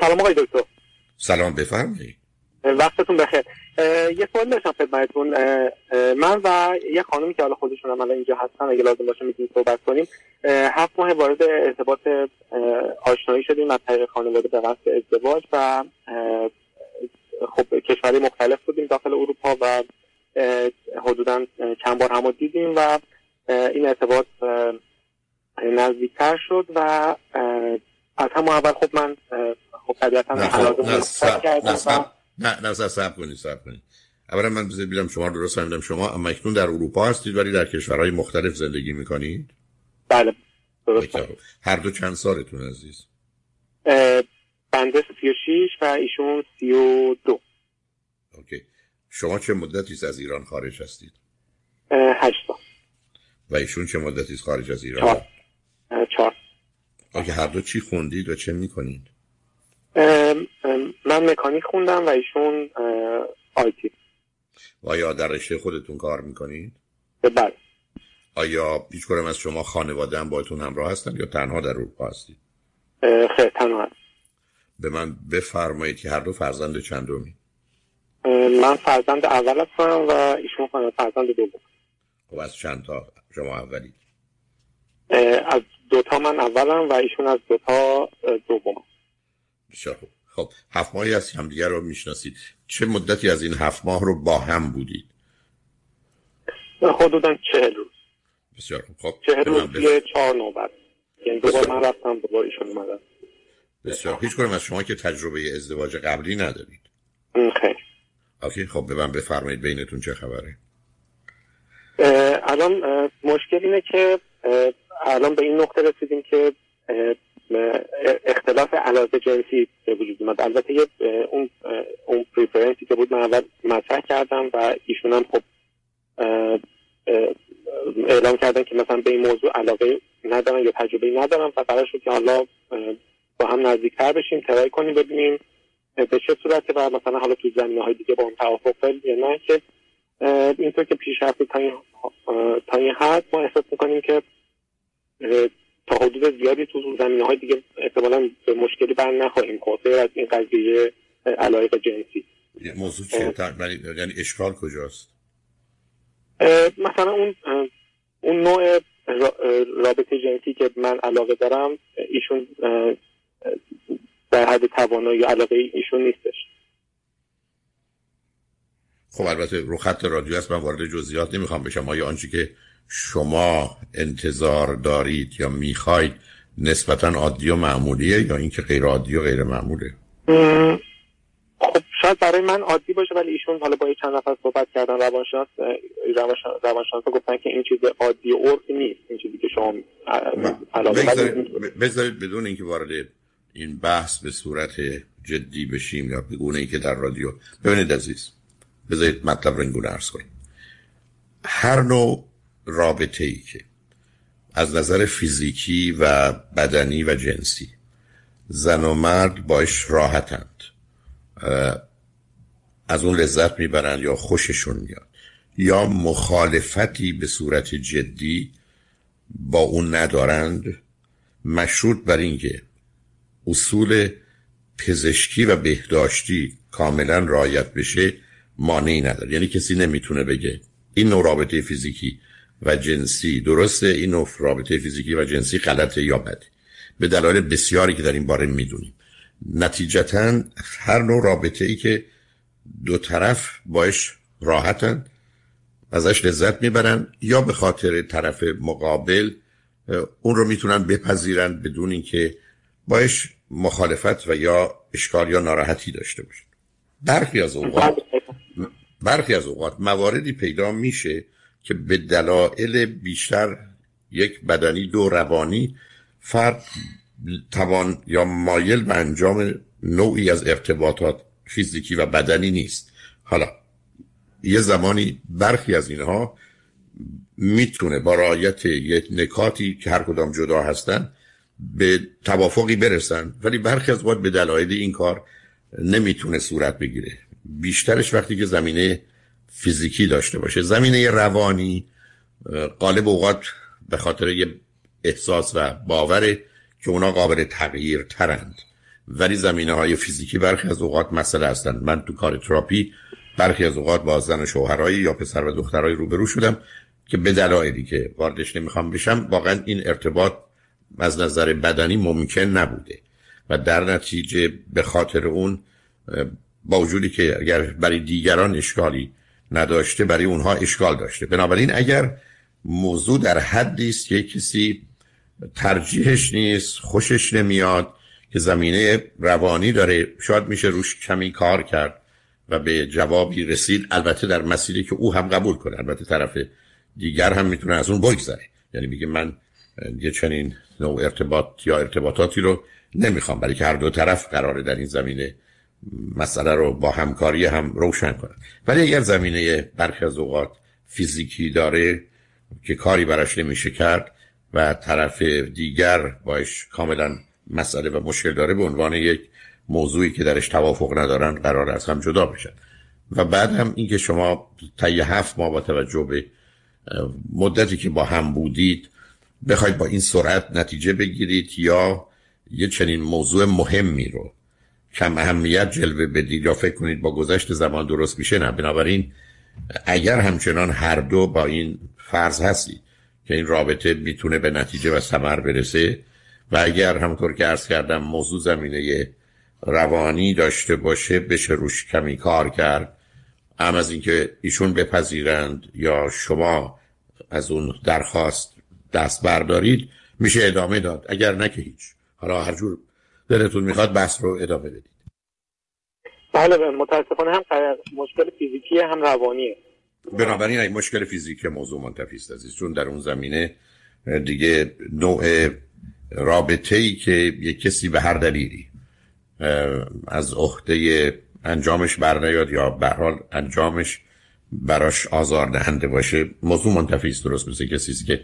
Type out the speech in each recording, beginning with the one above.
سلام آقای دکتر. سلام بفرمایید. وقتتون بخیر. یه سوال داشتم خدمتتون. من و یه خانمی که حالا خودشون هم اینجا هستن اگه لازم باشه می‌تونیم صحبت کنیم. هفت ماه وارد ارتباط آشنایی شدیم از طریق خانواده به قصد ازدواج و خب کشوری مختلف بودیم داخل اروپا و حدودا چند بار هم دیدیم و این ارتباط نزدیکتر شد و از همون اول خب من خب طبیعتا نه نه نه سب کنید سب کنید. اولا من بیدم شما درست فهمیدم شما اما اکنون در اروپا هستید ولی در کشورهای مختلف زندگی می‌کنید؟ بله درست هر دو چند سالتون عزیز؟ بنده سی و شیش و ایشون سی و دو. اوکی. شما چه مدتی از ایران خارج هستید؟ هشت سال. و ایشون چه مدتی خارج از ایران؟ چهار. آگه هر دو چی خوندید و چه می‌کنید؟ من مکانیک خوندم و ایشون آیتی و آیا در رشته خودتون کار می‌کنید؟ بله آیا هیچ کنم از شما خانواده هم بایتون همراه هستن یا تنها در اروپا هستید؟ خیلی تنها هست به من بفرمایید که هر دو فرزند چندمی؟ من فرزند اول هستم و ایشون فرزند دوم خب از چند تا شما اولی؟ از دوتا من اولم و ایشون از دوتا دوم بسیار خوب. خب هفت ماهی از همدیگر رو می‌شناسید. چه مدتی از این هفت ماه رو با هم بودید؟ حدودا چهل روز. بسیار خوب. خب چهل روز یه چهار نوبت. یعنی دوبار من رفتم دوبار ایشون اومدن. بسیار هیچ کنم از شما که تجربه ازدواج قبلی ندارید؟ خیلی OK خب به من بفرمایید بینتون چه خبره. الان مشکل اینه که الان به این نقطه رسیدیم که اختلاف علاقه جنسی به وجود اومد. البته یه اون اون preference ی که بود من اول مطرح کردم و ایشون هم خب اعلام کردن که مثلا به این موضوع علاقه ندارن یا تجربه ندارن و قرار شد که حالا با هم نزدیکتر بشیم ترای کنیم ببینیم به چه صورته و مثلا حالا تو زمینه های دیگه با هم توافق داریم یا نه که اینطور که پیش رفته تا این حد ما احساس می‌کنیم که حدود زیادی تو زمینه های دیگه احتمالا به مشکلی بر نخواهیم خورد از این قضیه علایق جنسی موضوع چیه؟ یعنی اشکال کجاست؟ مثلا اون اون نوع رابطه جنسی که من علاقه دارم ایشون در حد توانایی علاقه ایشون نیستش خب البته رو خط رادیو هست من وارد جزئیات نمی‌خوام بشم آیا آنچه که شما انتظار دارید یا می‌خواید نسبتا عادی و معمولیه یا اینکه غیر عادی و غیر معموله؟ خب شاید برای من عادی باشه ولی ایشون حالا با چند نفر صحبت کردن روانشناس روانشناس گفتن که این چیز عادی و عرفی نیست این چیزی که شما بذارید بدون اینکه وارد این بحث به صورت جدی بشیم یا بگونه ای که در رادیو. ببینید عزیز بذارید مطلب رو اینگونه ارز کنیم. هر نوع رابطه ای که از نظر فیزیکی و بدنی و جنسی زن و مرد باش راحتند. از اون لذت می‌برند یا خوششون میاد. یا مخالفتی به صورت جدی با اون ندارند. مشروط بر اینکه اصول پزشکی و بهداشتی کاملا رعایت بشه مانعی نداره. یعنی کسی نمی‌تونه بگه این نوع رابطه فیزیکی و جنسی درسته. این نوع رابطه فیزیکی و جنسی غلطه یا بده. به دلایل بسیاری که در این باره می‌دونیم. نتیجتا هر نوع رابطه ای که دو طرف باش راحتن ازش لذت می‌برن یا به خاطر طرف مقابل اون رو می‌تونن بپذیرن بدون اینکه باش مخالفت و یا اشکال یا ناراحتی داشته باشن. برخی از اوقات برخی از اوقات مواردی پیدا میشه که به دلایل بیشتر یک بدنی دو روانی فرد توان یا مایل به انجام نوعی از ارتباطات فیزیکی و بدنی نیست. حالا یه زمانی برخی از اینها می‌تونه با رعایت یک نکاتی که هر کدام جدا هستن به توافقی برسن ولی برخی از وقت به دلایل این کار نمی‌تونه صورت بگیره. بیشترش وقتی که زمینه فیزیکی داشته باشه. زمینه روانی قالب اوقات به خاطر یه احساس و باوره که اونا قابل تغییر ترند ولی زمینه های فیزیکی برخی از اوقات مسئله هستند من تو کار تراپی برخی از اوقات با زن و شوهرایی یا پسر و دخترای روبرو شدم که به دلایلی که واردش نمی‌خوام بشم واقعا این ارتباط از نظر بدنی ممکن نبوده. و در نتیجه به خاطر اون با وجودی که اگر برای دیگران اشکالی نداشته برای اونها اشکال داشته. بنابراین اگر موضوع در حدی است که کسی ترجیحش نیست خوشش نمیاد که زمینه روانی داره شاید میشه روش کمی کار کرد و به جوابی رسید. البته در مسیری که او هم قبول کنه. البته طرف دیگر هم می‌تونه از اون بگذره. یعنی میگه من یه چنین نوع ارتباط یا ارتباطاتی رو نمی‌خوام برای که هر دو طرف قراره در این زمینه مسئله رو با همکاری هم روشن کنن ولی اگر زمینه برخی از اوقات فیزیکی داره که کاری براش نمیشه کرد و طرف دیگر باش کاملا مسئله و مشکل داره به عنوان یک موضوعی که درش توافق ندارن قرار از هم جدا بشن. و بعد هم اینکه شما طی هفت ماه با توجه به مدتی که با هم بودید بخواید با این سرعت نتیجه بگیرید یا یه چنین موضوع مهمی رو کم اهمیت جلوه بدید یا فکر کنید با گذشت زمان درست میشه نه. بنابراین اگر همچنان هر دو با این فرض هستید که این رابطه می‌تونه به نتیجه و ثمر برسه و اگر همطور که عرض کردم موضوع زمینه روانی داشته باشه بشه روش کمی کار کرد. هم از اینکه ایشون بپذیرند یا شما از اون درخواست دست بردارید میشه ادامه داد. اگر نه که هیچ. حالا هر جور دلتون می‌خواد بحث رو ادامه بدید. بله متاسفانه هم مشکل فیزیکی هم روانیه. بنابراین این مشکل فیزیکی موضوع منتفی است عزیز چون در اون زمینه دیگه نوع رابطه ای که یک کسی به هر دلیلی از عهده انجامش برنیاد یا به حال انجامش براش آزار دهنده باشه موضوع منتفی است. درست مثل کسی که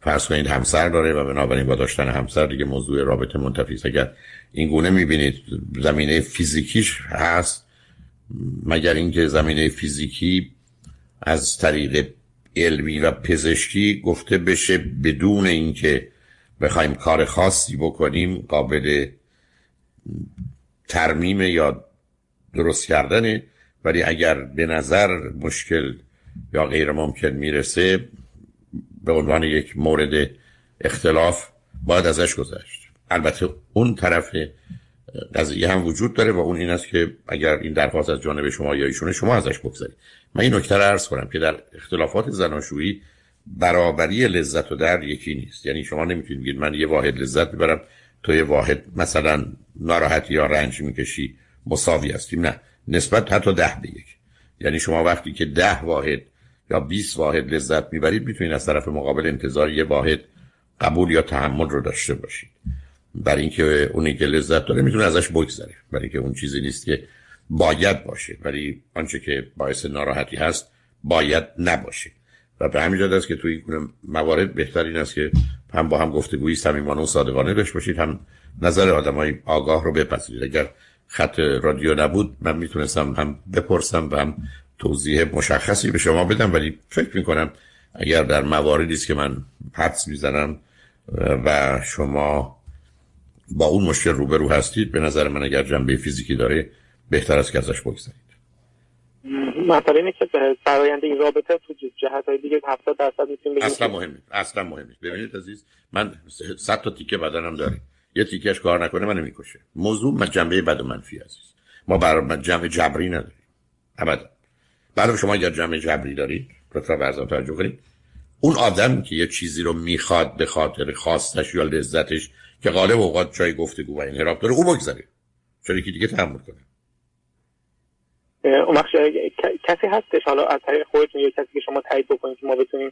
فرض کنید همسر داره و بنابراین با داشتن همسر دیگه موضوع رابطه منتفی است. اگر این گونه می‌بینید زمینه فیزیکیش هست مگر اینکه زمینه فیزیکی از طریق علمی و پزشکی گفته بشه بدون اینکه بخوایم کار خاصی بکنیم قابل ترمیم یا درست کردنه. ولی اگر به نظر مشکل یا غیر ممکن می‌رسه به عنوان یک مورد اختلاف باید ازش گذشت. البته اون طرف قضیه هم وجود داره و اون این است که اگر این درخواست از جانب شما یا ایشونه شما ازش بگذارید. من این نکته رو عرض کنم که در اختلافات زناشویی برابری لذت و درد یکی نیست. یعنی شما نمی‌تونید بگید من یه واحد لذت می‌برم تو یه واحد مثلا ناراحتی یا رنج می‌کشی مساوی هستیم. نه نسبت حتی ده به یک. یعنی شما وقتی که ده واحد یا 20 واحد لذت می‌برید می‌تونید از طرف مقابل انتظار یه واحد قبول یا تحمل رو داشته باشید. برای اینکه اونی که لذت داره می‌تونه ازش بگذره. برای اینکه اون چیزی نیست که باید باشه. ولی آنچه که باعث ناراحتی هست باید نباشه. و به همین است که توی این موارد بهتر این است که هم با هم گفتگویی صمیمانه و صادقانه داشته باشید. هم نظر آدمای آگاه رو بپذیرید. اگر خط رادیو نبود من می‌تونستم هم بپرسم و هم توضیح مشخصی به شما بدم ولی فکر می‌کنم اگر در مواردی است که من حدس می‌زنم و شما با اون مشکل روبرو هستید به نظر من اگر جنبه فیزیکی داره بهتر است که ازش بگذارید مثلا اینه که فرایند این رابطه تو جهت های دیگه 70 درصد می‌تونیم بگیم اصلا مهم نیست اصلا مهم نیست ببینید عزیز من 100 تا تیکه بدنم داره. یه تیکش کار نکنه منو می‌کشه. موضوع من جنبه بد و منفی عزیز. ما بر جمع جبری نداریم. ابدا. بعد شما اگر جمع جبری دارید لطفا برزم توجه کنید. اون آدم که یه چیزی رو می‌خواد به خاطر خواستش یا لذتش که غالب اوقات جای گفتگو و انحراف داره او بگذاره چرا که دیگه تحمل کنه. اون کسی هستش حالا از طریق خودتون یا کسی که شما تایید بکنید که ما بتونیم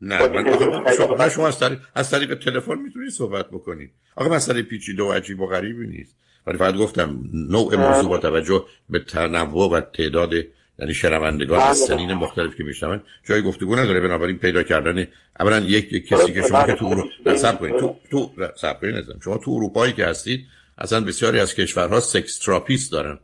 نه من شما, شما از طریق از طریق تلفن می‌تونید صحبت بکنید. آقا مسئله پیچیده و عجیب و غریبی نیست. ولی فقط گفتم نوع موضوع با توجه به تنوع و تعداد یعنی شنوندگان از بله. سنین مختلف که میشنون جای گفتگو نداره. بنابراین پیدا کردن اولا یک, یک کسی که شما که تو اروپا سب کنید. تو تو سب کنید شما تو اروپایی که هستید اصلا بسیاری از کشورها sex therapist دارن.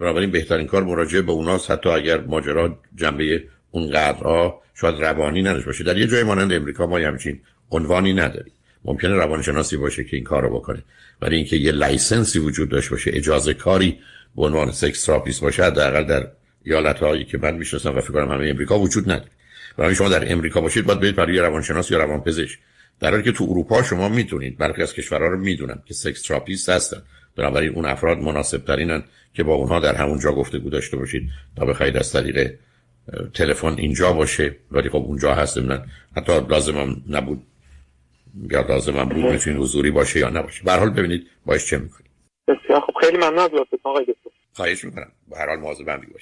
بنابراین بهترین کار مراجعه به اوناست. حتی اگر ماجرا جنبه اون قدرها شاید روانی نداشته باشه. در یه جای مانند امریکا ما همچین عنوانی نداریم. ممکنه روانشناسی باشه که این کار رو بکنه. ولی اینکه یه license ی وجود داشته باشه اجازه کاری به عنوان sex therapist باشه حداقل در ایالت هایی که من می‌شناسم و فکر کنم همه امریکا وجود نداره. برای شما در امریکا باشید باید برید برای روانشناس یا روانپزشک. در حالی که تو اروپا شما می‌تونید برخی از کشورها رو می‌دونن که sex therapist هستن. بنابراین اون افراد مناسب ترینن که با اونها در همونجا گفتگو داشته باشید تا بخواید از طریق تلفن اینجا باشه. ولی خب اونجا هست من حتی لازم نبود یا لازم هم بود می‌تونید حضوری باشه یا نباشه. به حال ببینید باش چه می‌کنید بسیار خب خیلی ممنون از لطفتون آقای دکتر. خواهش می‌کنم. به هر حال مواظب هم باشید.